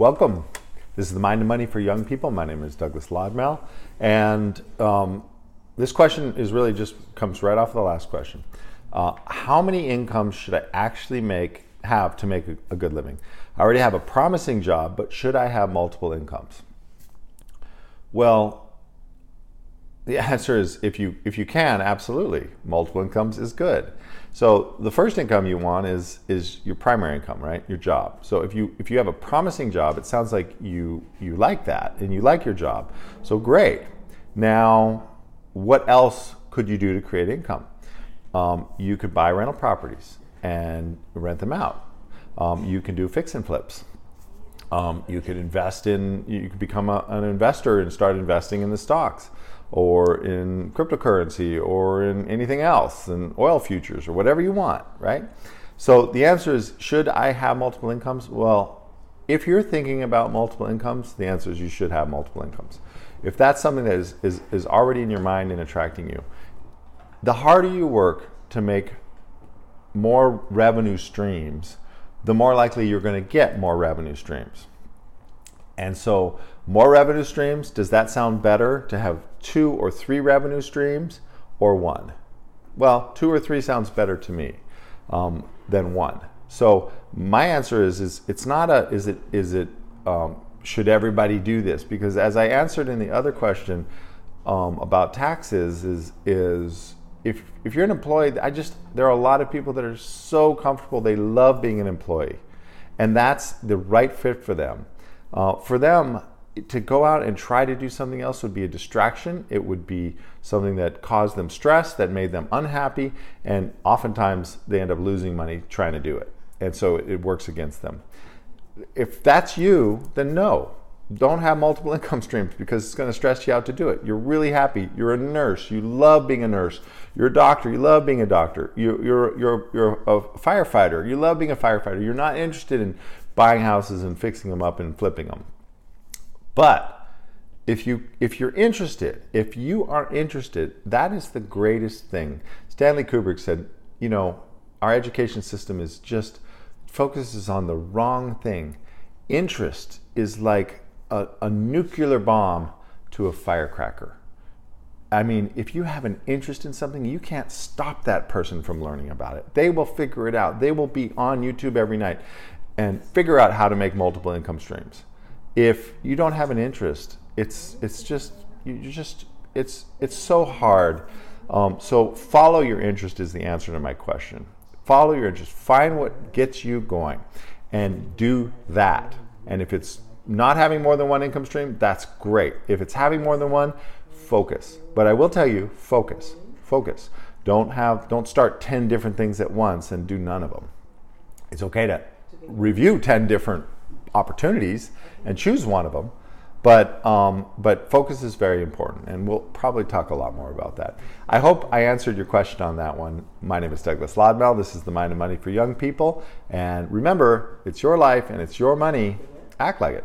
Welcome. This is the Mind and Money for Young People. My name is Douglas Lodmell, and um, this question is really just comes right off the last question. Uh, how many incomes should I actually make have to make a, a good living? I already have a promising job, but should I have multiple incomes? Well, the answer is if you if you can, absolutely. Multiple incomes is good. So the first income you want is is your primary income, right? Your job. So if you if you have a promising job, it sounds like you you like that and you like your job. So great. Now, what else could you do to create income? Um, you could buy rental properties and rent them out. Um, you can do fix and flips. Um, you could invest in. You could become a, an investor and start investing in the stocks or in cryptocurrency or in anything else, in oil futures or whatever you want, right? So the answer is should I have multiple incomes? Well, if you're thinking about multiple incomes, the answer is you should have multiple incomes. If that's something that is, is, is already in your mind and attracting you, the harder you work to make more revenue streams, the more likely you're going to get more revenue streams. And so, more revenue streams, does that sound better to have two or three revenue streams or one? Well, two or three sounds better to me um, than one. So my answer is, is it's not a, is it, is it, um, should everybody do this? Because as I answered in the other question um, about taxes, is, is if, if you're an employee, I just, there are a lot of people that are so comfortable, they love being an employee. And that's the right fit for them. Uh, for them, to go out and try to do something else would be a distraction. It would be something that caused them stress, that made them unhappy, and oftentimes they end up losing money trying to do it. And so it works against them. If that's you, then no. Don't have multiple income streams because it's going to stress you out to do it. You're really happy. You're a nurse. You love being a nurse. You're a doctor. You love being a doctor. You, you're, you're, you're a firefighter. You love being a firefighter. You're not interested in buying houses and fixing them up and flipping them. But if you if you're interested, if you are interested, that is the greatest thing. Stanley Kubrick said, you know, our education system is just focuses on the wrong thing. Interest is like a, a nuclear bomb to a firecracker. I mean, if you have an interest in something, you can't stop that person from learning about it. They will figure it out. They will be on YouTube every night and figure out how to make multiple income streams. If you don't have an interest, it's it's just you just it's it's so hard. Um, so follow your interest is the answer to my question. Follow your interest. Find what gets you going, and do that. And if it's not having more than one income stream, that's great. If it's having more than one, focus. But I will tell you, focus. Focus. Don't have don't start 10 different things at once and do none of them. It's okay to review 10 different opportunities and choose one of them. But, um, but focus is very important, and we'll probably talk a lot more about that. I hope I answered your question on that one. My name is Douglas Lodmell. This is the Mind of Money for Young People. And remember, it's your life and it's your money. Act like it.